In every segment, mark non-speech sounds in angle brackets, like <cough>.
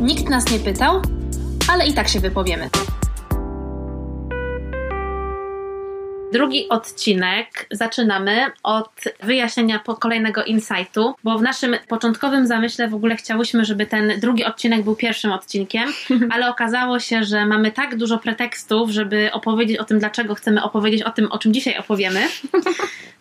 Nikt nas nie pytał, ale i tak się wypowiemy. Drugi odcinek zaczynamy od wyjaśnienia kolejnego insightu, bo w naszym początkowym zamyśle w ogóle chciałyśmy, żeby ten drugi odcinek był pierwszym odcinkiem, <laughs> ale okazało się, że mamy tak dużo pretekstów, żeby opowiedzieć o tym, dlaczego chcemy opowiedzieć o tym, o czym dzisiaj opowiemy. <laughs>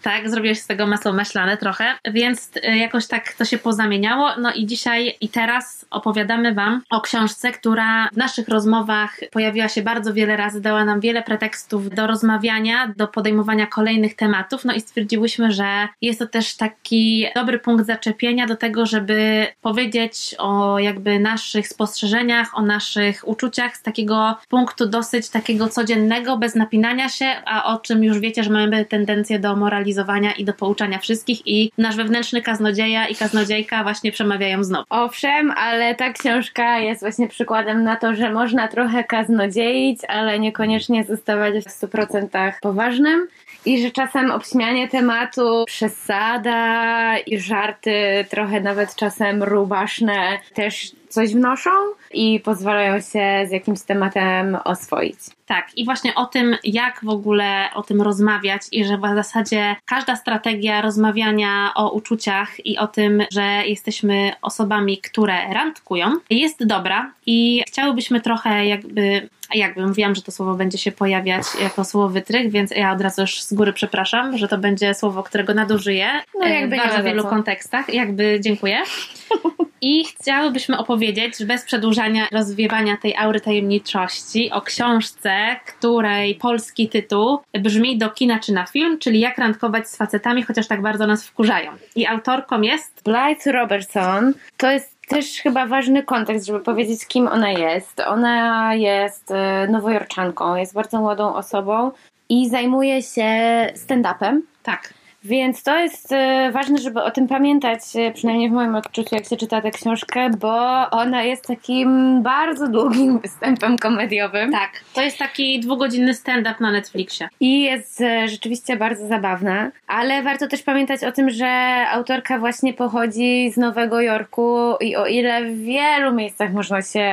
tak, zrobiłeś z tego masło maślane trochę, więc y, jakoś tak to się pozamieniało. No i dzisiaj i teraz opowiadamy Wam o książce, która w naszych rozmowach pojawiła się bardzo wiele razy, dała nam wiele pretekstów do rozmawiania, do podejmowania kolejnych tematów. No i stwierdziłyśmy, że jest to też taki dobry punkt zaczepienia do tego, żeby powiedzieć o jakby naszych spostrzeżeniach, o naszych uczuciach z takiego punktu dosyć takiego codziennego, bez napinania się, a o czym już wiecie, że mamy tendencję do moralizowania i do pouczania wszystkich i nasz wewnętrzny kaznodzieja i kaznodziejka właśnie przemawiają znowu. Owszem, ale ta książka jest właśnie przykładem na to, że można trochę kaznodzieić, ale niekoniecznie zostawać w 100% poważnym ważnym i że czasem obśmianie tematu, przesada i żarty trochę nawet czasem rubaszne też coś wnoszą i pozwalają się z jakimś tematem oswoić. Tak, i właśnie o tym, jak w ogóle o tym rozmawiać, i że w zasadzie każda strategia rozmawiania o uczuciach i o tym, że jesteśmy osobami, które randkują, jest dobra i chciałybyśmy trochę jakby jakby mówiłam, że to słowo będzie się pojawiać jako słowo wytrych, więc ja od razu już z góry przepraszam, że to będzie słowo, którego nadużyję no, jakby w bardzo wielu kontekstach. Jakby dziękuję. I chciałybyśmy opowiedzieć, bez przedłużania rozwiewania tej aury tajemniczości, o książce, której polski tytuł brzmi do kina czy na film, czyli jak randkować z facetami, chociaż tak bardzo nas wkurzają. I autorką jest Blythe Robertson. To jest też chyba ważny kontekst, żeby powiedzieć, kim ona jest. Ona jest e, nowojorczanką, jest bardzo młodą osobą i zajmuje się stand-upem. Tak. Więc to jest e, ważne, żeby o tym pamiętać, e, przynajmniej w moim odczuciu, jak się czyta tę książkę, bo ona jest takim bardzo długim <laughs> występem komediowym. Tak, to jest taki dwugodzinny stand-up na Netflixie. I jest e, rzeczywiście bardzo zabawna, ale warto też pamiętać o tym, że autorka właśnie pochodzi z Nowego Jorku i o ile w wielu miejscach można się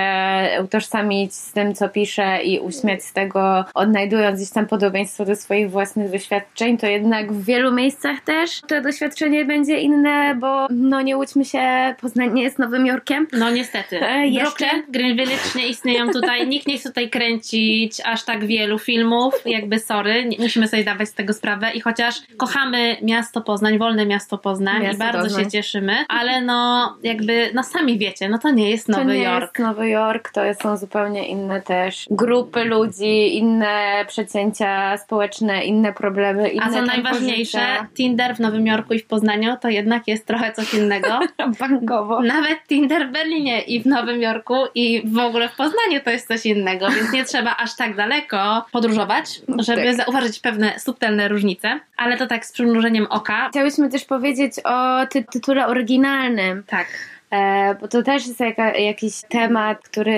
utożsamić z tym, co pisze i uśmiać z tego, odnajdując gdzieś tam podobieństwo do swoich własnych doświadczeń, to jednak w wielu miejscach miejscach też to doświadczenie będzie inne, bo no nie łudźmy się, Poznań nie jest Nowym Jorkiem. No niestety. E, jeszcze? Brooklyn, Green Village nie istnieją tutaj, nikt nie chce tutaj kręcić aż tak wielu filmów, jakby sorry, nie, musimy sobie dawać z tego sprawę i chociaż kochamy miasto Poznań, wolne miasto Poznań miasto i bardzo Poznań. się cieszymy, ale no jakby, no sami wiecie, no to nie jest Nowy to nie Jork. Jest Nowy Jork, to są zupełnie inne też grupy ludzi, inne przecięcia społeczne, inne problemy, inne A co najważniejsze, Tinder w Nowym Jorku i w Poznaniu to jednak jest trochę coś innego. <laughs> Bankowo. Nawet Tinder w Berlinie i w Nowym Jorku i w ogóle w Poznaniu to jest coś innego, więc nie trzeba aż tak daleko podróżować, żeby tak. zauważyć pewne subtelne różnice, ale to tak z przymrużeniem oka. Chciałyśmy też powiedzieć o ty tytule oryginalnym. Tak. E, bo to też jest jaka, jakiś temat, który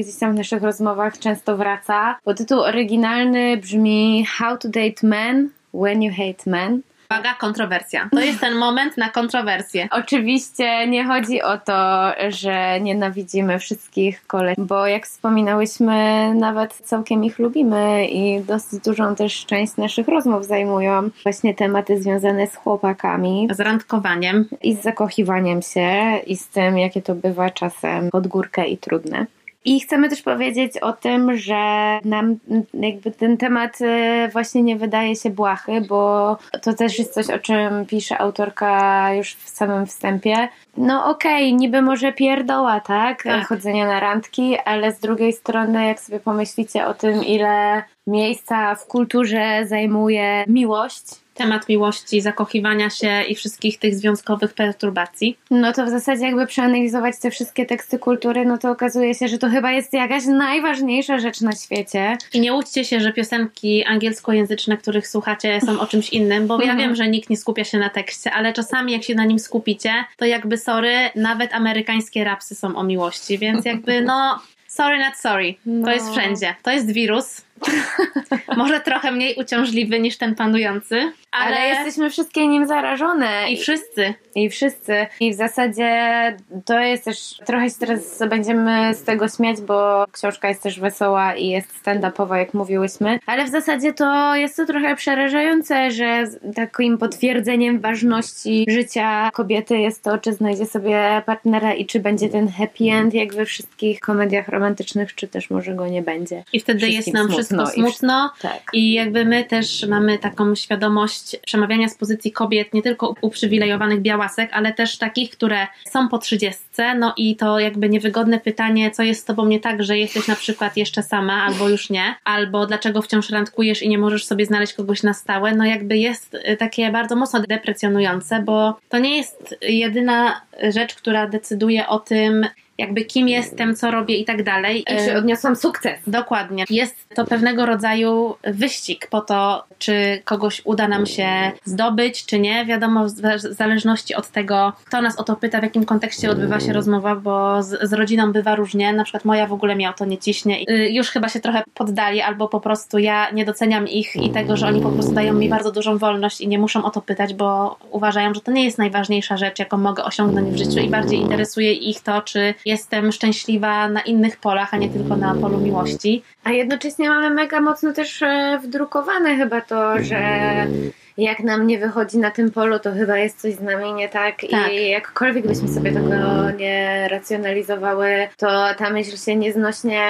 gdzieś tam w naszych rozmowach często wraca, bo tytuł oryginalny brzmi How to Date Men When You Hate Men. Uwaga, kontrowersja. To jest ten moment na kontrowersję. Oczywiście nie chodzi o to, że nienawidzimy wszystkich kolei, bo jak wspominałyśmy, nawet całkiem ich lubimy i dosyć dużą też część naszych rozmów zajmują właśnie tematy związane z chłopakami. Z randkowaniem. I z zakochiwaniem się i z tym, jakie to bywa czasem pod górkę i trudne. I chcemy też powiedzieć o tym, że nam jakby ten temat e, właśnie nie wydaje się błahy, bo to też jest coś, o czym pisze autorka już w samym wstępie. No okej, okay, niby może pierdoła, tak? tak? Chodzenie na randki, ale z drugiej strony, jak sobie pomyślicie o tym, ile miejsca w kulturze zajmuje miłość, temat miłości, zakochiwania się i wszystkich tych związkowych perturbacji. No to w zasadzie jakby przeanalizować te wszystkie teksty kultury, no to okazuje się, że to chyba jest jakaś najważniejsza rzecz na świecie. I nie łudźcie się, że piosenki angielskojęzyczne, których słuchacie są o czymś innym, bo ja mhm. wiem, że nikt nie skupia się na tekście, ale czasami jak się na nim skupicie, to jakby sorry, nawet amerykańskie rapsy są o miłości, więc jakby no sorry not sorry. To no. jest wszędzie. To jest wirus <laughs> Może trochę mniej uciążliwy niż ten panujący, ale, ale jesteśmy wszystkie nim zarażone. I wszyscy. I wszyscy. I w zasadzie to jest też, trochę się teraz będziemy z tego śmiać, bo książka jest też wesoła i jest stand-upowa, jak mówiłyśmy, ale w zasadzie to jest to trochę przerażające, że takim potwierdzeniem ważności życia kobiety jest to, czy znajdzie sobie partnera i czy będzie ten happy end, jak we wszystkich komediach romantycznych, czy też może go nie będzie. I wtedy jest nam wszystko smutno i, tak. i jakby my też mamy taką świadomość przemawiania z pozycji kobiet, nie tylko uprzywilejowanych białasek, ale też takich, które są po trzydziestce, no i to jakby niewygodne pytanie, co jest z tobą nie tak, że jesteś na przykład jeszcze sama, albo już nie, albo dlaczego wciąż randkujesz i nie możesz sobie znaleźć kogoś na stałe, no jakby jest takie bardzo mocno deprecjonujące, bo to nie jest jedyna rzecz, która decyduje o tym, jakby kim jestem, co robię i tak dalej. I czy odniosłam sukces. Dokładnie. Jest to pewnego rodzaju wyścig po to, czy kogoś uda nam się zdobyć, czy nie. Wiadomo, w zależności od tego, kto nas o to pyta, w jakim kontekście odbywa się rozmowa, bo z, z rodziną bywa różnie. Na przykład moja w ogóle mnie o to nie ciśnie. Y, już chyba się trochę poddali, albo po prostu ja nie doceniam ich i tego, że oni po prostu dają mi bardzo dużą wolność i nie muszą o to pytać, bo uważają, że to nie jest najważniejsza rzecz, jaką mogę osiągnąć w życiu i bardziej interesuje ich to, czy jestem szczęśliwa na innych polach, a nie tylko na polu miłości. A jednocześnie mamy mega mocno też e, wdrukowane chyba to, że jak nam nie wychodzi na tym polu, to chyba jest coś z nami nie tak, tak. i jakkolwiek byśmy sobie tego nie racjonalizowały, to ta myśl się nieznośnie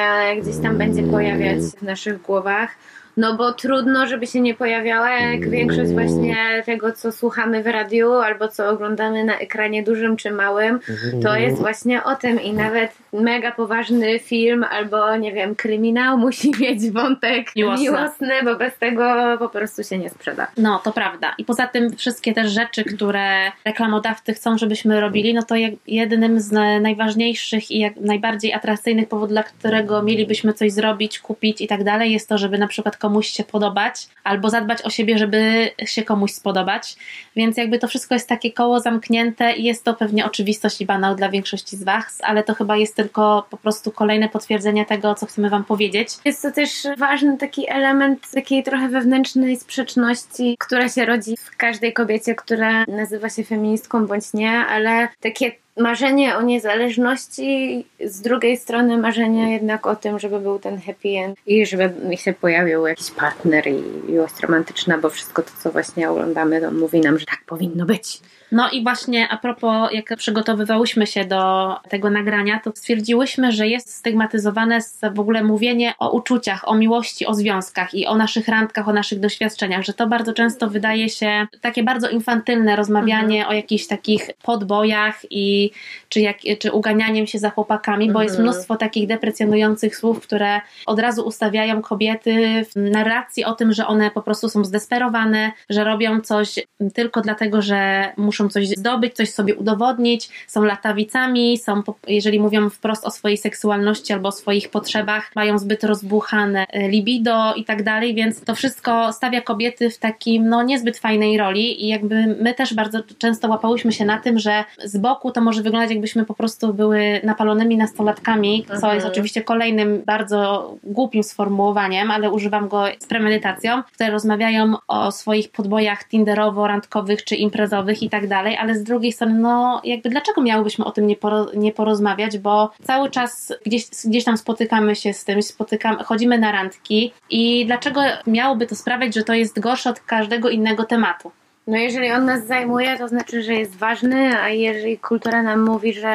gdzieś tam będzie pojawiać w naszych głowach. No bo trudno, żeby się nie pojawiała, jak większość właśnie tego, co słuchamy w radiu albo co oglądamy na ekranie dużym czy małym, to jest właśnie o tym i nawet mega poważny film albo nie wiem, kryminał <laughs> musi mieć wątek miłosny, miłosny bo bez tego po prostu się nie sprzeda. No, to prawda. I poza tym wszystkie te rzeczy, które reklamodawcy chcą, żebyśmy robili, no to jednym z najważniejszych i jak najbardziej atrakcyjnych powodów, dla którego mielibyśmy coś zrobić, kupić i tak dalej, jest to, żeby na przykład komuś się podobać, albo zadbać o siebie, żeby się komuś spodobać. Więc jakby to wszystko jest takie koło zamknięte i jest to pewnie oczywistość i banał dla większości z Was, ale to chyba jest tylko po prostu kolejne potwierdzenie tego, co chcemy Wam powiedzieć. Jest to też ważny taki element takiej trochę wewnętrznej sprzeczności, która się rodzi w każdej kobiecie, która nazywa się feministką bądź nie, ale takie marzenie o niezależności, z drugiej strony marzenie jednak o tym, żeby był ten happy end i żeby mi się pojawił jakiś partner i miłość romantyczna, bo wszystko to, co właśnie oglądamy, to mówi nam, że tak powinno być. No i właśnie a propos, jak przygotowywałyśmy się do tego nagrania, to stwierdziłyśmy, że jest stygmatyzowane w ogóle mówienie o uczuciach, o miłości, o związkach i o naszych randkach, o naszych doświadczeniach, że to bardzo często wydaje się takie bardzo infantylne rozmawianie mhm. o jakichś takich podbojach i czy, jak, czy uganianiem się za chłopakami, bo mhm. jest mnóstwo takich deprecjonujących słów, które od razu ustawiają kobiety w narracji o tym, że one po prostu są zdesperowane, że robią coś tylko dlatego, że muszą muszą coś zdobyć, coś sobie udowodnić, są latawicami, są, jeżeli mówią wprost o swojej seksualności albo o swoich potrzebach, mają zbyt rozbuchane e, libido i tak dalej, więc to wszystko stawia kobiety w takim, no niezbyt fajnej roli i jakby my też bardzo często łapałyśmy się na tym, że z boku to może wyglądać jakbyśmy po prostu były napalonymi nastolatkami, co mhm. jest oczywiście kolejnym bardzo głupim sformułowaniem, ale używam go z premedytacją, które rozmawiają o swoich podbojach tinderowo-randkowych czy imprezowych i tak dalej, ale z drugiej strony, no jakby dlaczego miałybyśmy o tym nie, poro, nie porozmawiać, bo cały czas gdzieś, gdzieś tam spotykamy się z tym, spotykamy, chodzimy na randki i dlaczego miałoby to sprawiać, że to jest gorsze od każdego innego tematu? No jeżeli on nas zajmuje, to znaczy, że jest ważny, a jeżeli kultura nam mówi, że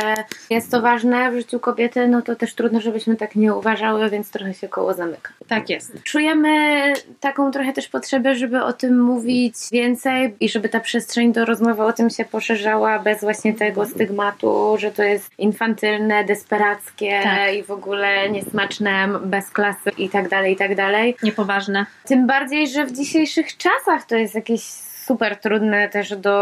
jest to ważne w życiu kobiety, no to też trudno, żebyśmy tak nie uważały, więc trochę się koło zamyka. Tak jest. Czujemy taką trochę też potrzebę, żeby o tym mówić więcej i żeby ta przestrzeń do rozmowy o tym się poszerzała bez właśnie tego stygmatu, że to jest infantylne, desperackie tak. i w ogóle niesmaczne, bez klasy i tak dalej, i tak dalej. Niepoważne. Tym bardziej, że w dzisiejszych czasach to jest jakieś super trudne też do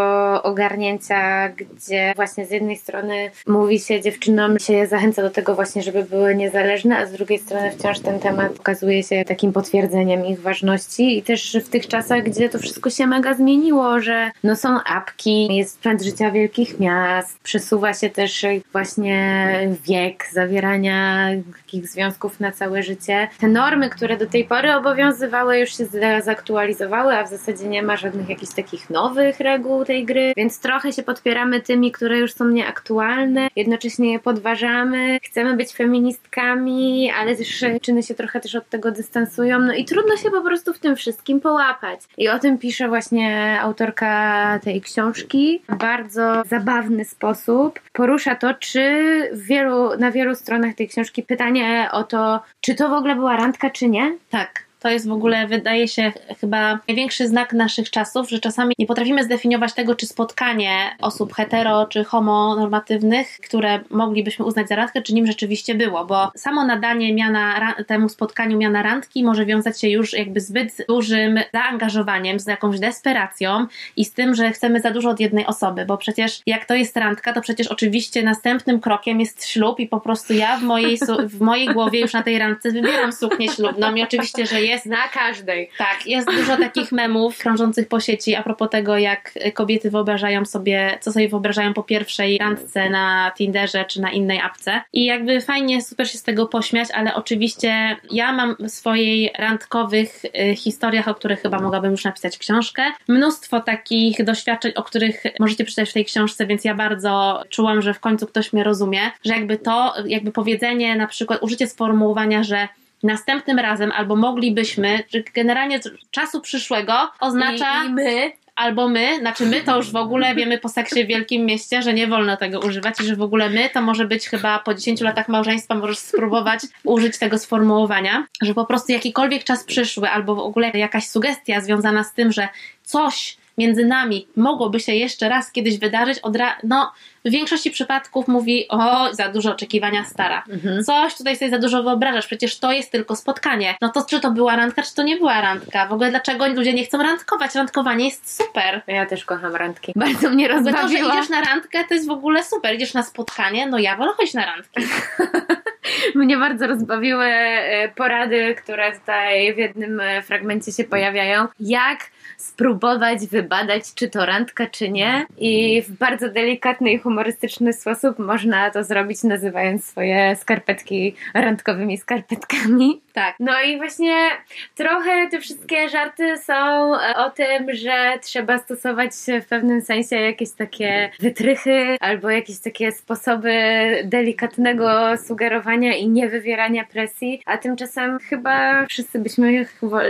ogarnięcia, gdzie właśnie z jednej strony mówi się dziewczynom, się zachęca do tego właśnie, żeby były niezależne, a z drugiej strony wciąż ten temat okazuje się takim potwierdzeniem ich ważności i też w tych czasach, gdzie to wszystko się mega zmieniło, że no są apki, jest trend życia wielkich miast, przesuwa się też właśnie wiek zawierania takich związków na całe życie. Te normy, które do tej pory obowiązywały, już się zaktualizowały, a w zasadzie nie ma żadnych jakichś takich nowych reguł tej gry, więc trochę się podpieramy tymi, które już są nieaktualne, jednocześnie je podważamy, chcemy być feministkami, ale też czyny się trochę też od tego dystansują, no i trudno się po prostu w tym wszystkim połapać. I o tym pisze właśnie autorka tej książki w bardzo zabawny sposób. Porusza to, czy wielu, na wielu stronach tej książki pytanie o to, czy to w ogóle była randka, czy nie? Tak. To jest w ogóle, wydaje się, chyba największy znak naszych czasów, że czasami nie potrafimy zdefiniować tego, czy spotkanie osób hetero czy homonormatywnych, które moglibyśmy uznać za randkę, czy nim rzeczywiście było, bo samo nadanie miana, temu spotkaniu miana randki może wiązać się już jakby zbyt dużym zaangażowaniem, z jakąś desperacją i z tym, że chcemy za dużo od jednej osoby, bo przecież jak to jest randka, to przecież oczywiście następnym krokiem jest ślub i po prostu ja w mojej, w mojej głowie już na tej randce wybieram suknię ślubną i oczywiście, że jest jest. Na każdej. Tak, jest dużo takich <laughs> memów krążących po sieci a propos tego, jak kobiety wyobrażają sobie, co sobie wyobrażają po pierwszej randce na Tinderze czy na innej apce. I jakby fajnie, super się z tego pośmiać, ale oczywiście ja mam w swojej randkowych y, historiach, o których chyba mogłabym już napisać książkę, mnóstwo takich doświadczeń, o których możecie przeczytać w tej książce, więc ja bardzo czułam, że w końcu ktoś mnie rozumie, że jakby to, jakby powiedzenie, na przykład użycie sformułowania, że następnym razem albo moglibyśmy, że generalnie czasu przyszłego oznacza I, i my. albo my, znaczy my to już w ogóle wiemy po seksie w wielkim mieście, że nie wolno tego używać i że w ogóle my to może być chyba po 10 latach małżeństwa możesz spróbować użyć tego sformułowania, że po prostu jakikolwiek czas przyszły albo w ogóle jakaś sugestia związana z tym, że coś między nami mogłoby się jeszcze raz kiedyś wydarzyć, no w większości przypadków mówi o za dużo oczekiwania stara. Mhm. Coś tutaj sobie za dużo wyobrażasz, przecież to jest tylko spotkanie. No to czy to była randka, czy to nie była randka? W ogóle dlaczego ludzie nie chcą randkować? Randkowanie jest super. Ja też kocham randki. <laughs> Bardzo mnie rozbawiło. To, że idziesz na randkę, to jest w ogóle super. Idziesz na spotkanie, no ja wolę chodzić na randki. <laughs> <laughs> mnie bardzo rozbawiły e, porady, które tutaj w jednym e, fragmencie się pojawiają. Jak spróbować wybadać, czy to randka, czy nie. I w bardzo delikatny i humorystyczny sposób można to zrobić, nazywając swoje skarpetki randkowymi skarpetkami. Tak. No i właśnie trochę te wszystkie żarty są o tym, że trzeba stosować w pewnym sensie jakieś takie wytrychy albo jakieś takie sposoby delikatnego sugerowania i niewywierania presji, a tymczasem chyba wszyscy byśmy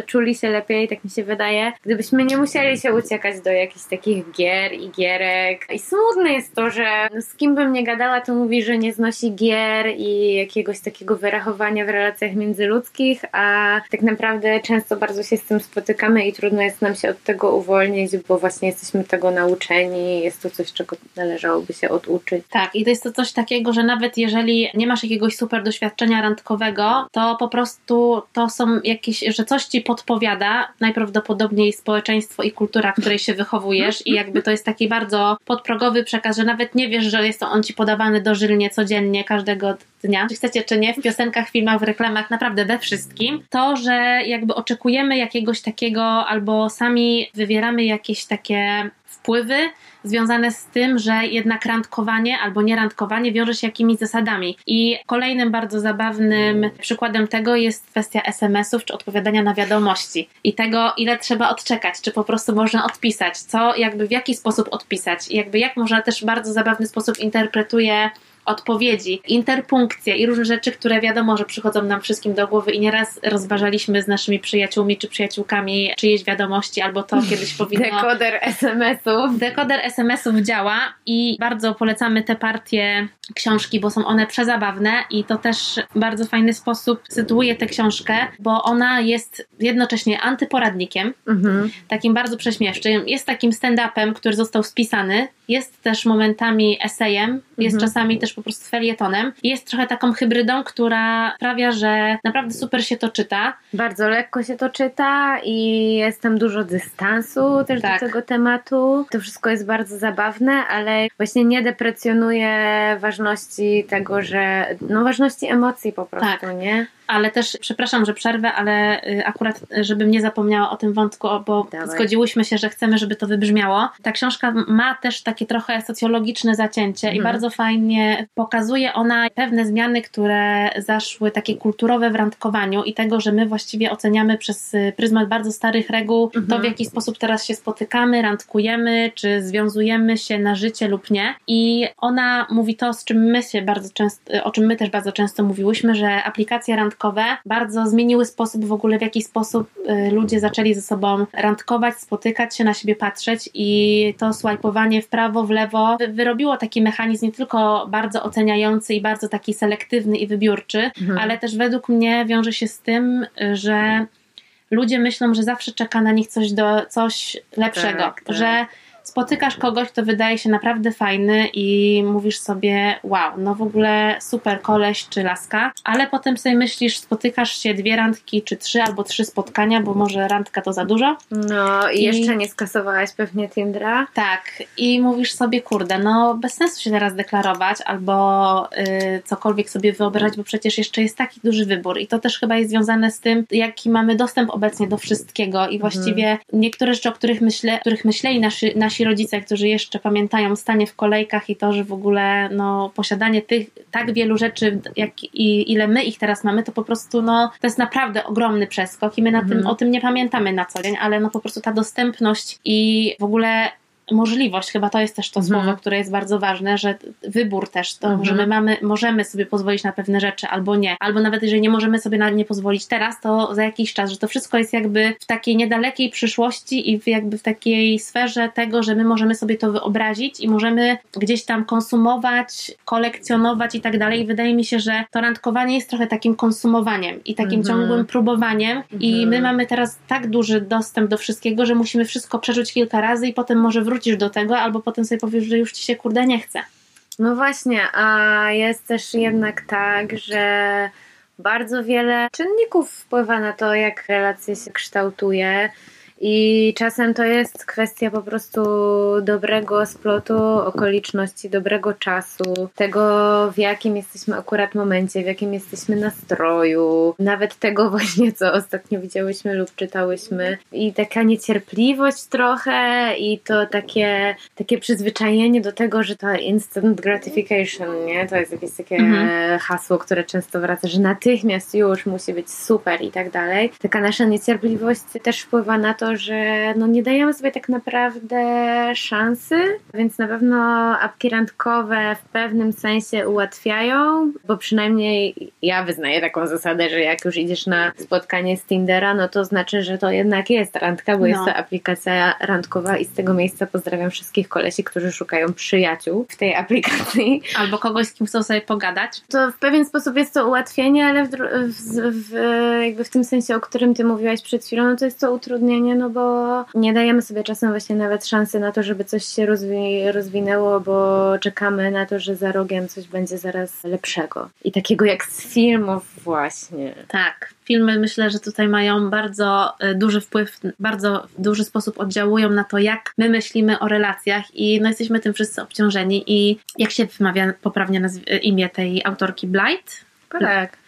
czuli się lepiej, tak mi się wydaje, gdybyśmy nie musieli się uciekać do jakichś takich gier i gierek. I smutne jest to, że z kim bym nie gadała, to mówi, że nie znosi gier i jakiegoś takiego wyrachowania w relacjach międzyludzkich, a tak naprawdę często bardzo się z tym spotykamy i trudno jest nam się od tego uwolnić, bo właśnie jesteśmy tego nauczeni, jest to coś, czego należałoby się oduczyć. Tak, i to jest to coś takiego, że nawet jeżeli nie masz jakiegoś super doświadczenia randkowego, to po prostu to są jakieś, że coś ci podpowiada, najprawdopodobniej społeczeństwo i kultura, w której się wychowujesz i jakby to jest taki bardzo podprogowy przekaz, że nawet nie wiesz, że jest to on ci podawany dożylnie codziennie, każdego dnia, czy chcecie, czy nie, w piosenkach, filmach, w reklamach, naprawdę we wszystkim, to, że jakby oczekujemy jakiegoś takiego albo sami wywieramy jakieś takie wpływy związane z tym, że jednak randkowanie albo nierandkowanie wiąże się jakimiś zasadami. I kolejnym bardzo zabawnym przykładem tego jest kwestia SMS-ów czy odpowiadania na wiadomości. I tego, ile trzeba odczekać, czy po prostu można odpisać, co jakby w jaki sposób odpisać, i jakby jak można też bardzo zabawny sposób interpretuje odpowiedzi, interpunkcje i różne rzeczy, które wiadomo, że przychodzą nam wszystkim do głowy i nieraz rozważaliśmy z naszymi przyjaciółmi czy przyjaciółkami czyjeś wiadomości albo to kiedyś powinno... Dekoder SMS-ów. Dekoder SMS-ów działa i bardzo polecamy te partie książki, bo są one przezabawne i to też w bardzo fajny sposób sytuuje tę książkę, bo ona jest jednocześnie antyporadnikiem, mhm. takim bardzo prześmiewczym, jest takim stand-upem, który został spisany, jest też momentami esejem, jest mhm. czasami też po prostu felietonem. Jest trochę taką hybrydą, która sprawia, że naprawdę super się to czyta. Bardzo lekko się to czyta i jest tam dużo dystansu też tak. do tego tematu. To wszystko jest bardzo zabawne, ale właśnie nie deprecjonuje ważności tego, że no ważności emocji po prostu, tak. nie? Ale też, przepraszam, że przerwę, ale y, akurat, y, żebym nie zapomniała o tym wątku, bo Dawaj. zgodziłyśmy się, że chcemy, żeby to wybrzmiało. Ta książka ma też takie trochę socjologiczne zacięcie mhm. i bardzo fajnie pokazuje ona pewne zmiany, które zaszły takie kulturowe w randkowaniu i tego, że my właściwie oceniamy przez y, pryzmat bardzo starych reguł mhm. to, w jaki sposób teraz się spotykamy, randkujemy, czy związujemy się na życie lub nie. I ona mówi to, z czym my się bardzo często, o czym my też bardzo często mówiłyśmy, że aplikacja randkowania randkowe bardzo zmieniły sposób w ogóle, w jaki sposób y, ludzie zaczęli ze sobą randkować, spotykać się, na siebie patrzeć i to swajpowanie w prawo, w lewo wyrobiło taki mechanizm nie tylko bardzo oceniający i bardzo taki selektywny i wybiórczy, mhm. ale też według mnie wiąże się z tym, że ludzie myślą, że zawsze czeka na nich coś, do, coś lepszego, tak, tak. że spotykasz kogoś, kto wydaje się naprawdę fajny i mówisz sobie, wow, no w ogóle super koleś czy laska, ale potem sobie myślisz, spotykasz się dwie randki, czy trzy albo trzy spotkania, bo może randka to za dużo. No i, I... jeszcze nie skasowałaś pewnie Tindra. Tak, i mówisz sobie, kurde, no bez sensu się teraz deklarować albo yy, cokolwiek sobie wyobrażać, bo przecież jeszcze jest taki duży wybór i to też chyba jest związane z tym, jaki mamy dostęp obecnie do wszystkiego i właściwie mhm. niektóre rzeczy, o których, myślę, których myśleli nasi, nasi nasi rodzice, którzy jeszcze pamiętają stanie w kolejkach i to, że w ogóle no, posiadanie tych tak wielu rzeczy, jak i ile my ich teraz mamy, to po prostu no, to jest naprawdę ogromny przeskok i my na mhm. tym, o tym nie pamiętamy na co dzień, ale no po prostu ta dostępność i w ogóle możliwość, chyba to jest też to mhm. słowo, które jest bardzo ważne, że wybór też, to, mhm. że my mamy, możemy sobie pozwolić na pewne rzeczy albo nie, albo nawet jeżeli nie możemy sobie na nie pozwolić teraz, to za jakiś czas, że to wszystko jest jakby w takiej niedalekiej przyszłości i w jakby w takiej sferze tego, że my możemy sobie to wyobrazić i możemy gdzieś tam konsumować, kolekcjonować i tak dalej. Wydaje mi się, że to randkowanie jest trochę takim konsumowaniem i takim mhm. ciągłym próbowaniem i my mhm. mamy teraz tak duży dostęp do wszystkiego, że musimy wszystko przeżyć kilka razy i potem może wrócić wrócisz do tego, albo potem sobie powiesz, że już ci się kurde nie chce. No właśnie, a jest też jednak tak, że bardzo wiele czynników wpływa na to, jak relacja się kształtuje. I czasem to jest kwestia po prostu dobrego splotu okoliczności, dobrego czasu, tego w jakim jesteśmy akurat momencie, w jakim jesteśmy nastroju, nawet tego <laughs> właśnie, co ostatnio widziałyśmy lub czytałyśmy. I taka niecierpliwość trochę i to takie, takie przyzwyczajenie do tego, że to instant gratification, nie? To jest jakieś takie mhm. hasło, które często wraca, że natychmiast już musi być super i tak dalej. Taka nasza niecierpliwość też wpływa na to, że no nie dajemy sobie tak naprawdę szansy, więc na pewno apki randkowe w pewnym sensie ułatwiają, bo przynajmniej ja wyznaję taką zasadę, że jak już idziesz na spotkanie z Tindera, no to znaczy, że to jednak jest randka, bo no. jest to aplikacja randkowa i z tego miejsca pozdrawiam wszystkich kolesi, którzy szukają przyjaciół w tej aplikacji. Albo kogoś, z kim chcą sobie pogadać. To w pewien sposób jest to ułatwienie, ale w, w, w, jakby w tym sensie, o którym ty mówiłaś przed chwilą, no to jest to utrudnienie, no bo nie dajemy sobie czasem właśnie nawet szansy na to, żeby coś się rozwi rozwinęło, bo czekamy na to, że za rogiem coś będzie zaraz lepszego. I takiego jak z filmów właśnie. Tak. Filmy myślę, że tutaj mają bardzo e, duży wpływ, bardzo w duży sposób oddziałują na to, jak my myślimy o relacjach i no jesteśmy tym wszyscy obciążeni i jak się wymawia poprawnie imię tej autorki Blight? Tak.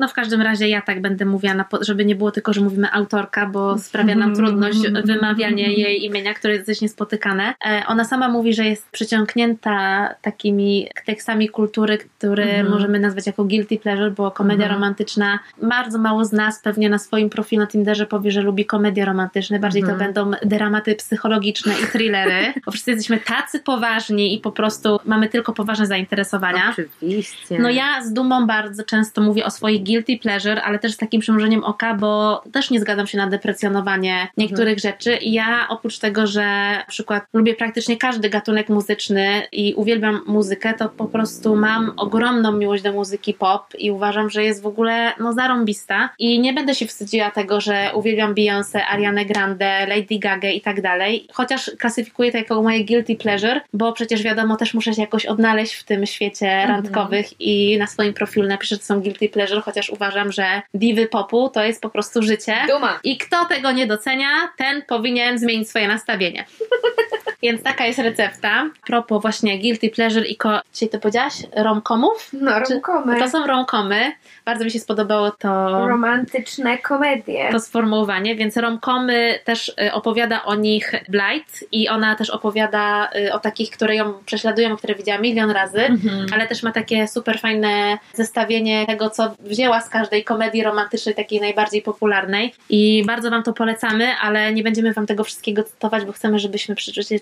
No w każdym razie ja tak będę mówiła, żeby nie było tylko, że mówimy autorka, bo sprawia nam trudność wymawianie jej imienia, które jest dość niespotykane. E, ona sama mówi, że jest przyciągnięta takimi tekstami kultury, które mhm. możemy nazwać jako guilty pleasure, bo komedia mhm. romantyczna, bardzo mało z nas pewnie na swoim profilu na Tinderze powie, że lubi komedie romantyczne, bardziej to mhm. będą dramaty psychologiczne i thrillery, <laughs> bo wszyscy jesteśmy tacy poważni i po prostu mamy tylko poważne zainteresowania. Oczywiście. No ja z dumą bardzo często mówię o swoich guilty pleasure, ale też z takim przymrużeniem oka, bo też nie zgadzam się na deprecjonowanie niektórych mhm. rzeczy i ja oprócz tego, że na przykład lubię praktycznie każdy gatunek muzyczny i uwielbiam muzykę, to po prostu mam ogromną miłość do muzyki pop i uważam, że jest w ogóle no zarąbista i nie będę się wstydziła tego, że uwielbiam Beyoncé, Ariane Grande, Lady Gaga i tak dalej, chociaż klasyfikuję to jako moje guilty pleasure, bo przecież wiadomo, też muszę się jakoś odnaleźć w tym świecie mhm. randkowych i na swoim profilu napiszę, że to są guilty pleasure, chociaż uważam, że diwy popu to jest po prostu życie. Duma. I kto tego nie docenia, ten powinien zmienić swoje nastawienie. <laughs> Więc taka jest recepta. A propos właśnie guilty pleasure i ko... Dzisiaj to powiedziałaś? Romkomów? No, romkomy. To są romkomy. Bardzo mi się spodobało to... Romantyczne komedie. To sformułowanie, więc romkomy też y, opowiada o nich Blight i ona też opowiada y, o takich, które ją prześladują, które widziała milion razy, mhm. ale też ma takie super fajne zestawienie tego, co wzięła z każdej komedii romantycznej, takiej najbardziej popularnej i bardzo Wam to polecamy, ale nie będziemy Wam tego wszystkiego cytować, bo chcemy, żebyśmy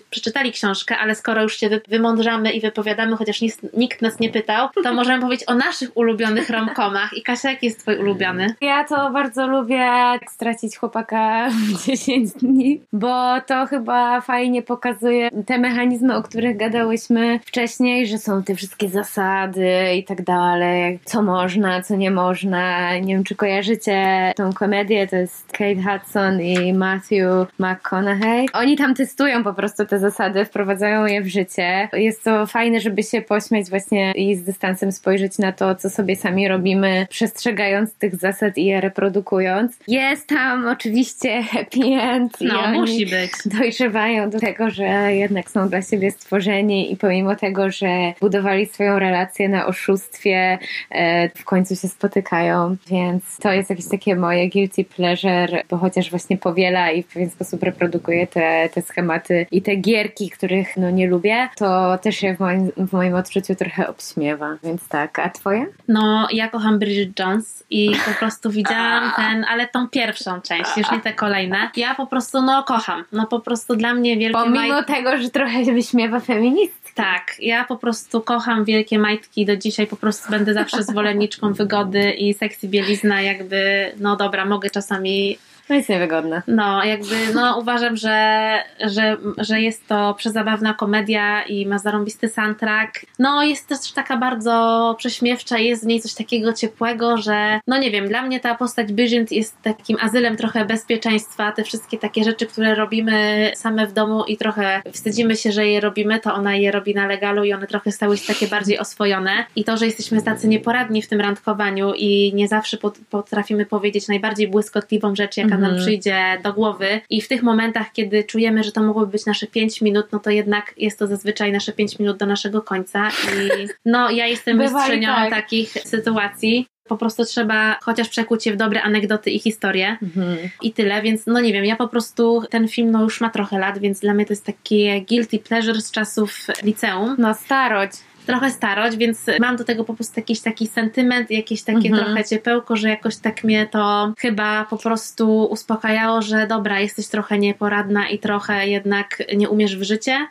przeczytali książkę, ale skoro już się wymądrzamy i wypowiadamy, chociaż nikt nas nie pytał, to możemy powiedzieć o naszych ulubionych romkomach. I Kasia, jaki jest twój ulubiony? Ja to bardzo lubię stracić chłopaka w <laughs> 10 dni, bo to chyba fajnie pokazuje te mechanizmy, o których gadałyśmy wcześniej, że są te wszystkie zasady i tak dalej, co można, co nie można. Nie wiem, czy kojarzycie tą komedię, to jest Kate Hudson i Matthew McConaughey. Oni tam testują po prostu te zasady, wprowadzają je w życie. Jest to fajne, żeby się pośmiać właśnie i z dystansem spojrzeć na to, co sobie sami robimy, przestrzegając tych zasad i je reprodukując. Jest tam oczywiście happy end. No, musi być. Dojrzewają do tego, że jednak są dla siebie stworzeni i pomimo tego, że budowali swoją relację na oszustwie, e, w końcu się spotykają, więc to jest jakieś takie moje guilty pleasure, bo chociaż właśnie powiela i w pewien sposób reprodukuje te, te schematy i te gierki, których no nie lubię, to też się w moim, w moim odczuciu trochę obśmiewa, więc tak. A twoje? No, ja kocham Bridget Jones i <laughs> po prostu widziałam ten, ale tą pierwszą część, już nie te kolejne. Ja po prostu, no, kocham. No, po prostu dla mnie wielkie Pomimo maj... tego, że trochę się wyśmiewa feministki. Tak, ja po prostu kocham wielkie majtki do dzisiaj, po prostu będę zawsze zwolenniczką wygody i seksy bielizna, jakby, no dobra, mogę czasami no jest niewygodne. No, jakby, no uważam, że, że, że jest to przezabawna komedia i ma zarąbisty soundtrack. No, jest też taka bardzo prześmiewcza, jest w niej coś takiego ciepłego, że, no nie wiem, dla mnie ta postać Bygent jest takim azylem trochę bezpieczeństwa. Te wszystkie takie rzeczy, które robimy same w domu i trochę wstydzimy się, że je robimy, to ona je robi na legalu i one trochę stały się takie bardziej oswojone. I to, że jesteśmy tacy nieporadni w tym randkowaniu i nie zawsze potrafimy powiedzieć najbardziej błyskotliwą rzecz, jaka nam mhm. przyjdzie do głowy i w tych momentach, kiedy czujemy, że to mogłoby być nasze 5 minut, no to jednak jest to zazwyczaj nasze 5 minut do naszego końca i no ja jestem mistrzynią tak. takich sytuacji po prostu trzeba chociaż przekuć się w dobre anegdoty i historie mhm. i tyle, więc no nie wiem, ja po prostu ten film no już ma trochę lat, więc dla mnie to jest takie guilty pleasure z czasów liceum. No starość trochę starość, więc mam do tego po prostu jakiś taki sentyment, jakieś takie mhm. trochę ciepełko, że jakoś tak mnie to chyba po prostu uspokajało, że dobra, jesteś trochę nieporadna i trochę jednak nie umiesz w życie,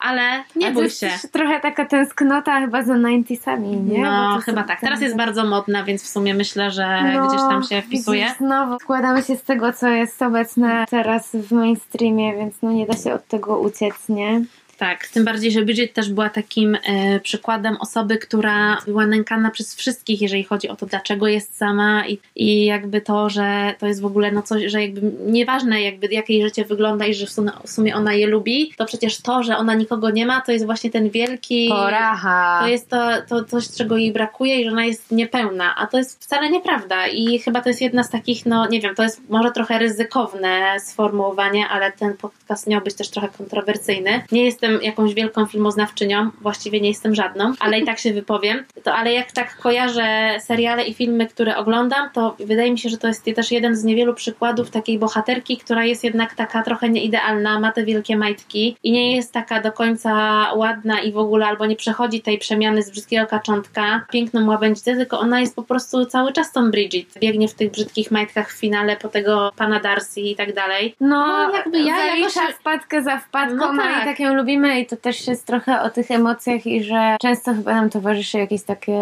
ale nie bój się. trochę taka tęsknota chyba za 90sami, nie? No, chyba tak. Teraz jest bardzo modna, więc w sumie myślę, że no, gdzieś tam się wpisuje. Znowu składamy się z tego, co jest obecne teraz w mainstreamie, więc no nie da się od tego uciec, nie? Tak, tym bardziej, że Bridget też była takim e, przykładem osoby, która była nękana przez wszystkich, jeżeli chodzi o to, dlaczego jest sama i, i jakby to, że to jest w ogóle no coś, że jakby nieważne jakby jakie jej życie wygląda i że w sumie, w sumie ona je lubi, to przecież to, że ona nikogo nie ma, to jest właśnie ten wielki... Poracha. To jest to, to coś, czego jej brakuje i że ona jest niepełna, a to jest wcale nieprawda i chyba to jest jedna z takich, no nie wiem, to jest może trochę ryzykowne sformułowanie, ale ten podcast miał być też trochę kontrowersyjny. Nie jestem jestem jakąś wielką filmoznawczynią, właściwie nie jestem żadną, ale i tak się wypowiem. To, ale jak tak kojarzę seriale i filmy, które oglądam, to wydaje mi się, że to jest też jeden z niewielu przykładów takiej bohaterki, która jest jednak taka trochę nieidealna, ma te wielkie majtki i nie jest taka do końca ładna i w ogóle albo nie przechodzi tej przemiany z brzydkiego kaczątka, piękną łabędzicę, tylko ona jest po prostu cały czas tą Bridget. Biegnie w tych brzydkich majtkach w finale po tego pana Darcy i tak dalej. No, no jakby ja jakoś... wpadkę za wpadką, no tak. i tak ją lubimy i to też jest trochę o tych emocjach i że często chyba nam towarzyszy jakieś takie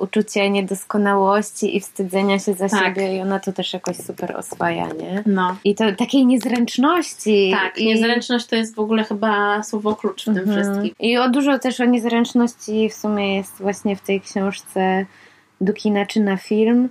uczucie niedoskonałości i wstydzenia się za Tak. siebie i ona to też jakoś super oswaja, nie? No. I to takiej niezręczności. Tak, I... niezręczność to jest w ogóle chyba słowo klucz w tym Mhm. wszystkim. I o dużo też o niezręczności w sumie jest właśnie w tej książce do kina czy na film.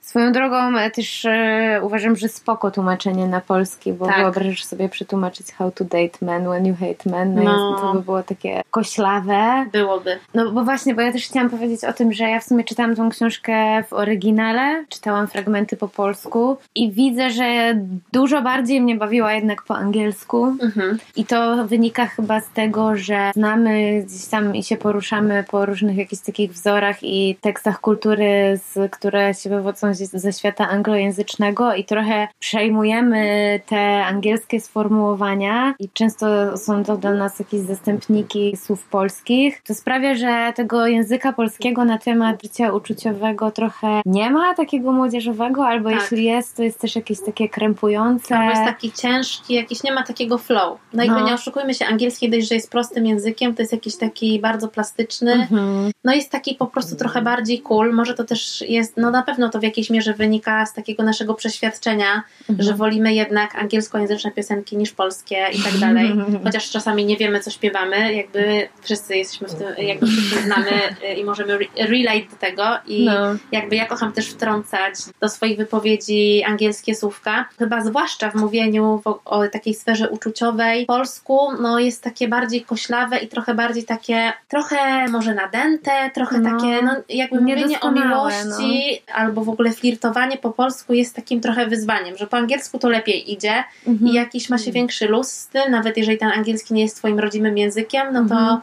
Swoją drogą e, też e, uważam, że spoko tłumaczenie na polski, bo Tak. wyobrażasz sobie przetłumaczyć How to date men when you hate men, no, No. Jest, to by było takie koślawe. Byłoby. No bo właśnie, bo ja też chciałam powiedzieć o tym, że ja w sumie czytałam tą książkę w oryginale, czytałam fragmenty po polsku i widzę, że dużo bardziej mnie bawiła jednak po angielsku. Mhm. I to wynika chyba z tego, że znamy gdzieś tam i się poruszamy po różnych jakichś takich wzorach i tekstach kultury, z, które się wywodzą ze- ze świata anglojęzycznego i trochę przejmujemy te angielskie sformułowania i często są to dla nas jakieś zastępniki słów polskich. To sprawia, że tego języka polskiego na temat życia uczuciowego trochę nie ma takiego młodzieżowego, albo Tak. jeśli jest, to jest też jakieś takie krępujące. Albo jest taki ciężki, jakiś nie ma takiego flow. No No. nie oszukujmy się, angielski dość, że jest prostym językiem, to jest jakiś taki bardzo plastyczny. Mhm. No jest taki po prostu trochę bardziej cool. Może to też jest, no na pewno to w jakiejś mierze wynika z takiego naszego przeświadczenia, Mhm. że wolimy jednak angielskojęzyczne piosenki niż polskie i tak dalej. <laughs> Chociaż czasami nie wiemy, co śpiewamy, jakby wszyscy jesteśmy w tym, jakby wszyscy znamy y, i możemy re- relate do tego i No. jakby ja kocham też wtrącać do swoich wypowiedzi angielskie słówka. Chyba zwłaszcza w mówieniu w, o takiej sferze uczuciowej. Polsku no, jest takie bardziej koślawe i trochę bardziej takie, trochę może nadęte, trochę No. takie, no jakby mówienie o Niedoskonałe, no. miłości albo w ogóle flirtowanie po polsku jest takim trochę wyzwaniem, że po angielsku to lepiej idzie Mhm. i jakiś ma się większy luz z tym, nawet jeżeli ten angielski nie jest twoim rodzimym językiem, no to Mhm.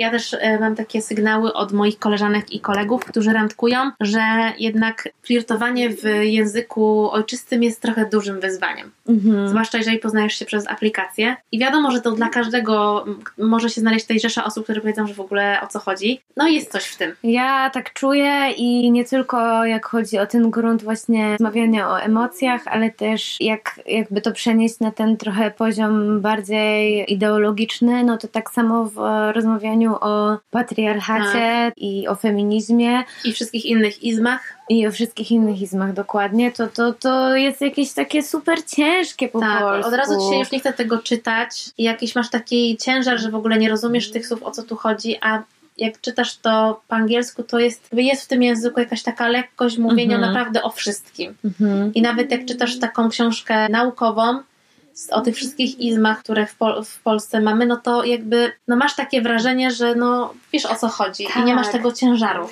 Ja też e, mam takie sygnały od moich koleżanek i kolegów, którzy randkują, że jednak flirtowanie w języku ojczystym jest trochę dużym wyzwaniem. Mhm. Zwłaszcza jeżeli poznajesz się przez aplikację. I wiadomo, że to dla każdego może się znaleźć tutaj rzesza osób, które powiedzą, że w ogóle o co chodzi. No i jest coś w tym. Ja tak czuję i nie tylko jak chodzi o ten grunt właśnie rozmawiania o emocjach, ale też jak jakby to przenieść na ten trochę poziom bardziej ideologiczny, no to tak samo w e, rozmawianiu o patriarchacie i o feminizmie I wszystkich innych izmach. i o wszystkich innych izmach dokładnie, to, to, to jest jakieś takie super ciężkie po Tak, polsku. od razu ci się już nie chce tego czytać i jakiś masz taki ciężar, że w ogóle nie rozumiesz tych słów, o co tu chodzi, a jak czytasz to po angielsku, to jest, jest w tym języku jakaś taka lekkość mówienia Mhm. naprawdę o wszystkim. Mhm. I nawet jak czytasz taką książkę naukową o tych wszystkich izmach, które w, Pol- w Polsce mamy, no to jakby no masz takie wrażenie, że no wiesz o co chodzi i nie masz Tak. tego ciężaru.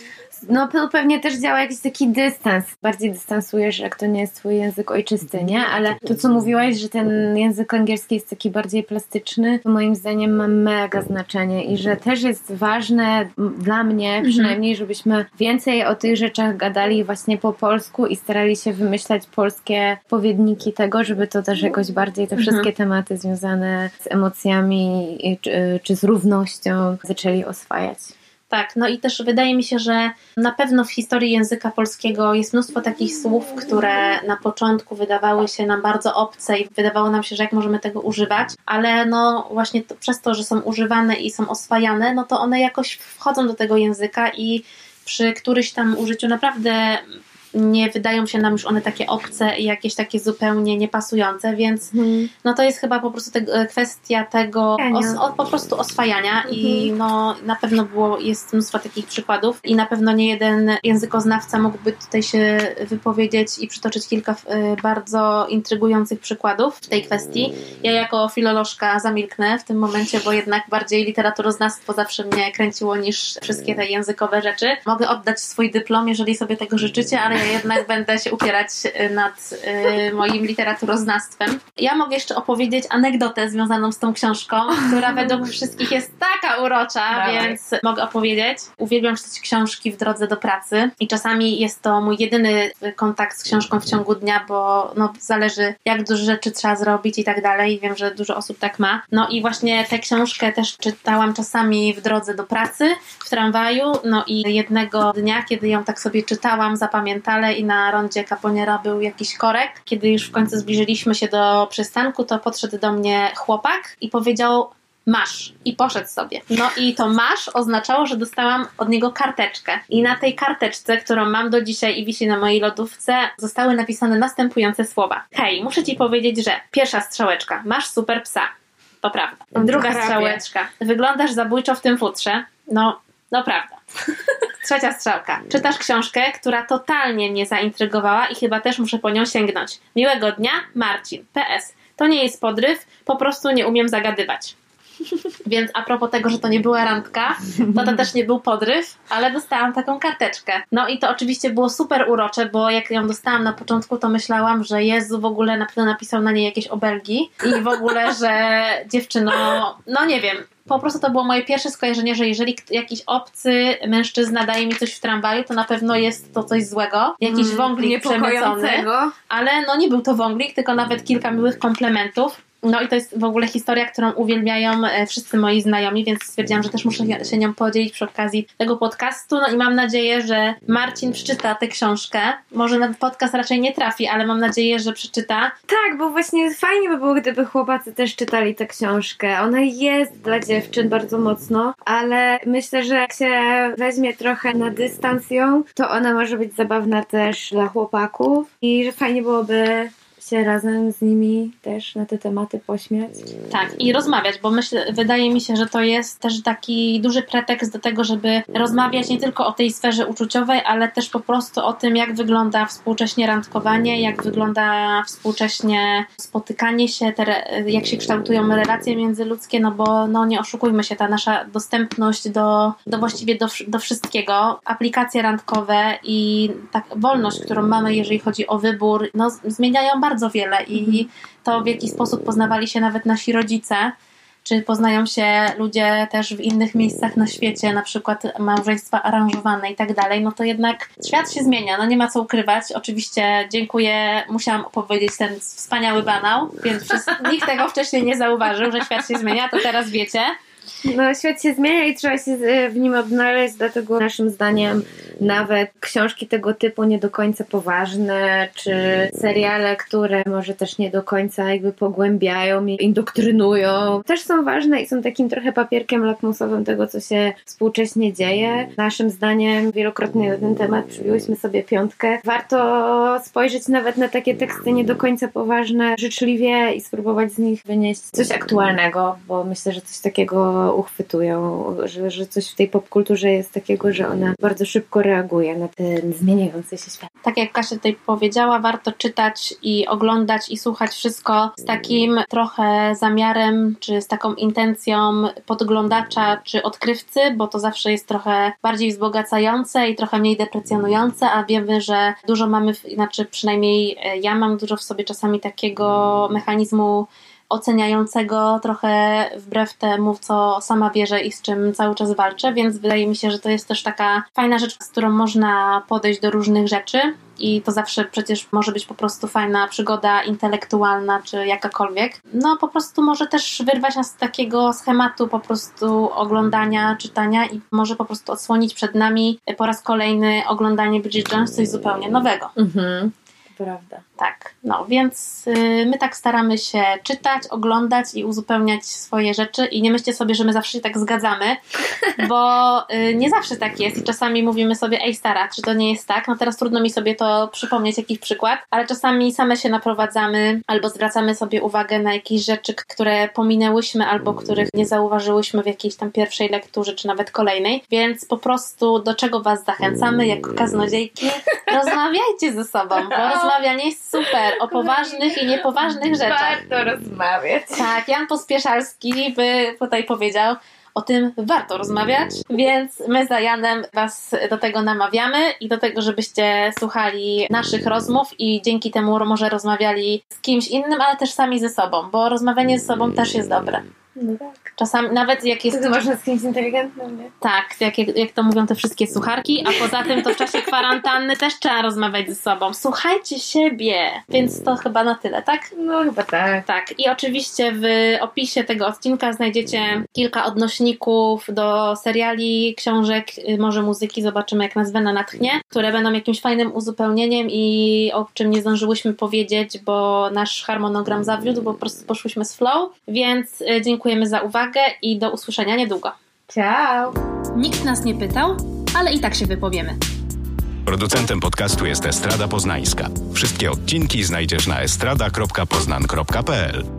No pe- pewnie też działa jakiś taki dystans. Bardziej dystansujesz, jak to nie jest twój język ojczysty, nie? Ale to, co mówiłaś, że ten język angielski jest taki bardziej plastyczny, to moim zdaniem ma mega znaczenie i że też jest ważne dla mnie przynajmniej, żebyśmy więcej o tych rzeczach gadali właśnie po polsku i starali się wymyślać polskie powiedniki tego, żeby to też jakoś bardziej te wszystkie tematy związane z emocjami czy, czy z równością zaczęli oswajać. Tak, no i też wydaje mi się, że na pewno w historii języka polskiego jest mnóstwo takich słów, które na początku wydawały się nam bardzo obce i wydawało nam się, że jak możemy tego używać, ale no właśnie to, przez to, że są używane i są oswajane, no to one jakoś wchodzą do tego języka i przy któryś tam użyciu naprawdę nie wydają się nam już one takie obce i jakieś takie zupełnie niepasujące, więc no to jest chyba po prostu te, kwestia tego os, o, po prostu oswajania i no na pewno było, jest mnóstwo takich przykładów i na pewno nie jeden językoznawca mógłby tutaj się wypowiedzieć i przytoczyć kilka e, bardzo intrygujących przykładów w tej kwestii. Ja jako filolożka zamilknę w tym momencie, bo jednak bardziej literaturoznawstwo zawsze mnie kręciło niż wszystkie te językowe rzeczy. Mogę oddać swój dyplom, jeżeli sobie tego życzycie, ale ja jednak będę się upierać e, nad e, moim literaturoznawstwem. Ja mogę jeszcze opowiedzieć anegdotę związaną z tą książką, która według wszystkich jest taka urocza, Dawaj. więc mogę opowiedzieć. Uwielbiam czytać książki w drodze do pracy i czasami jest to mój jedyny kontakt z książką w ciągu dnia, bo no, zależy jak dużo rzeczy trzeba zrobić i tak dalej. Wiem, że dużo osób tak ma. No i właśnie tę książkę też czytałam czasami w drodze do pracy, w tramwaju, no i jednego dnia, kiedy ją tak sobie czytałam i na rondzie Kaponiera był jakiś korek, kiedy już w końcu zbliżyliśmy się do przystanku, to podszedł do mnie chłopak i powiedział masz i poszedł sobie. No i to masz oznaczało, że dostałam od niego karteczkę. I na tej karteczce, którą mam do dzisiaj i wisi na mojej lodówce, zostały napisane następujące słowa. Hej, muszę ci powiedzieć, że pierwsza strzałeczka, masz super psa. To prawda. Druga strzałeczka, wyglądasz zabójczo w tym futrze. No, no prawda. <laughs> Trzecia strzałka. Czytasz książkę, która totalnie mnie zaintrygowała i chyba też muszę po nią sięgnąć. Miłego dnia, Marcin. PS. To nie jest podryw, po prostu nie umiem zagadywać. <laughs> Więc a propos tego, że to nie była randka, to to też nie był podryw, ale dostałam taką karteczkę. No i to oczywiście było super urocze, bo jak ją dostałam na początku, to myślałam, że Jezu w ogóle na pewno napisał na niej jakieś obelgi i w ogóle, że dziewczyno, no nie wiem, po prostu to było moje pierwsze skojarzenie, że jeżeli jakiś obcy mężczyzna daje mi coś w tramwaju, to na pewno jest to coś złego. Jakiś Mm, wąglik przemycony. Ale no nie był to wąglik, tylko nawet kilka miłych komplementów. No i to jest w ogóle historia, którą uwielbiają e, wszyscy moi znajomi, więc stwierdziłam, że też muszę się nią podzielić przy okazji tego podcastu. No i mam nadzieję, że Marcin przeczyta tę książkę. Może na podcast raczej nie trafi, ale mam nadzieję, że przeczyta. Tak, bo właśnie fajnie by było, gdyby chłopacy też czytali tę książkę. Ona jest dla dziewczyn bardzo mocno, ale myślę, że jak się weźmie trochę na dystans ją, to ona może być zabawna też dla chłopaków i że fajnie byłoby się razem z nimi też na te tematy pośmiać. Tak, i rozmawiać, bo myślę, wydaje mi się, że to jest też taki duży pretekst do tego, żeby rozmawiać nie tylko o tej sferze uczuciowej, ale też po prostu o tym, jak wygląda współcześnie randkowanie, jak wygląda współcześnie spotykanie się, te, jak się kształtują relacje międzyludzkie, no bo no nie oszukujmy się, ta nasza dostępność do, do właściwie do, do wszystkiego, aplikacje randkowe i tak wolność, którą mamy, jeżeli chodzi o wybór, no zmieniają bardzo wiele i to w jaki sposób poznawali się nawet nasi rodzice, czy poznają się ludzie też w innych miejscach na świecie, na przykład małżeństwa aranżowane i tak dalej, no to jednak świat się zmienia, no nie ma co ukrywać. Oczywiście dziękuję, musiałam opowiedzieć ten wspaniały banał, więc nikt tego wcześniej nie zauważył, że świat się zmienia, to teraz wiecie. No, świat się zmienia i trzeba się z- w nim odnaleźć, dlatego naszym zdaniem nawet książki tego typu nie do końca poważne, czy seriale, które może też nie do końca jakby pogłębiają i indoktrynują, też są ważne i są takim trochę papierkiem lakmusowym tego, co się współcześnie dzieje. Naszym zdaniem wielokrotnie na ten temat przybiłyśmy sobie piątkę. Warto spojrzeć nawet na takie teksty nie do końca poważne życzliwie i spróbować z nich wynieść coś aktualnego, bo myślę, że coś takiego uchwytują, że, że coś w tej popkulturze jest takiego, że ona bardzo szybko reaguje na ten zmieniający się świat. tak jak Kasia tutaj powiedziała, warto czytać i oglądać i słuchać wszystko z takim trochę zamiarem, czy z taką intencją podglądacza, czy odkrywcy, bo to zawsze jest trochę bardziej wzbogacające i trochę mniej deprecjonujące, a wiemy, że dużo mamy, znaczy przynajmniej e, ja mam dużo w sobie czasami takiego mechanizmu oceniającego trochę wbrew temu, w co sama wierzę i z czym cały czas walczę, więc wydaje mi się, że to jest też taka fajna rzecz, z którą można podejść do różnych rzeczy i to zawsze przecież może być po prostu fajna przygoda intelektualna czy jakakolwiek. No po prostu może też wyrwać nas z takiego schematu po prostu oglądania, czytania i może po prostu odsłonić przed nami po raz kolejny oglądanie Bridget Jones coś zupełnie nowego. Mhm. Prawda. Tak, no więc y, my tak staramy się czytać, oglądać i uzupełniać swoje rzeczy i nie myślcie sobie, że my zawsze się tak zgadzamy, <laughs> bo y, nie zawsze tak jest i czasami mówimy sobie, ej stara, czy to nie jest tak? No teraz trudno mi sobie to przypomnieć, jakiś przykład, ale czasami same się naprowadzamy albo zwracamy sobie uwagę na jakieś rzeczy, które pominęłyśmy albo których nie zauważyłyśmy w jakiejś tam pierwszej lekturze, czy nawet kolejnej, więc po prostu do czego Was zachęcamy jako kaznodziejki? <laughs> Rozmawiajcie ze sobą, bo <laughs> rozmawianie jest super o poważnych i niepoważnych rzeczach. Warto rozmawiać. Tak, Jan Pospieszalski by tutaj powiedział, o tym warto rozmawiać, więc my za Janem Was do tego namawiamy i do tego, żebyście słuchali naszych rozmów i dzięki temu może rozmawiali z kimś innym, ale też sami ze sobą, bo rozmawianie ze sobą też jest dobre. No tak. Czasami, nawet jak jest Wtedy można z kimś inteligentnym, nie? tak, jak, jak, jak to mówią te wszystkie sucharki, a poza tym to w czasie kwarantanny też trzeba rozmawiać ze sobą. Słuchajcie siebie, więc to chyba na tyle, tak? No chyba tak. Tak, i oczywiście w opisie tego odcinka znajdziecie kilka odnośników do seriali, książek, y, może muzyki, zobaczymy jak nazwę na natchnie, które będą jakimś fajnym uzupełnieniem i o czym nie zdążyłyśmy powiedzieć, bo nasz harmonogram zawiódł, bo po prostu poszłyśmy z flow, więc y, dziękuję dziękujemy za uwagę i do usłyszenia niedługo. Ciao! Nikt nas nie pytał, ale i tak się wypowiemy. Producentem podcastu jest Estrada Poznańska. Wszystkie odcinki znajdziesz na estrada.poznan.pl.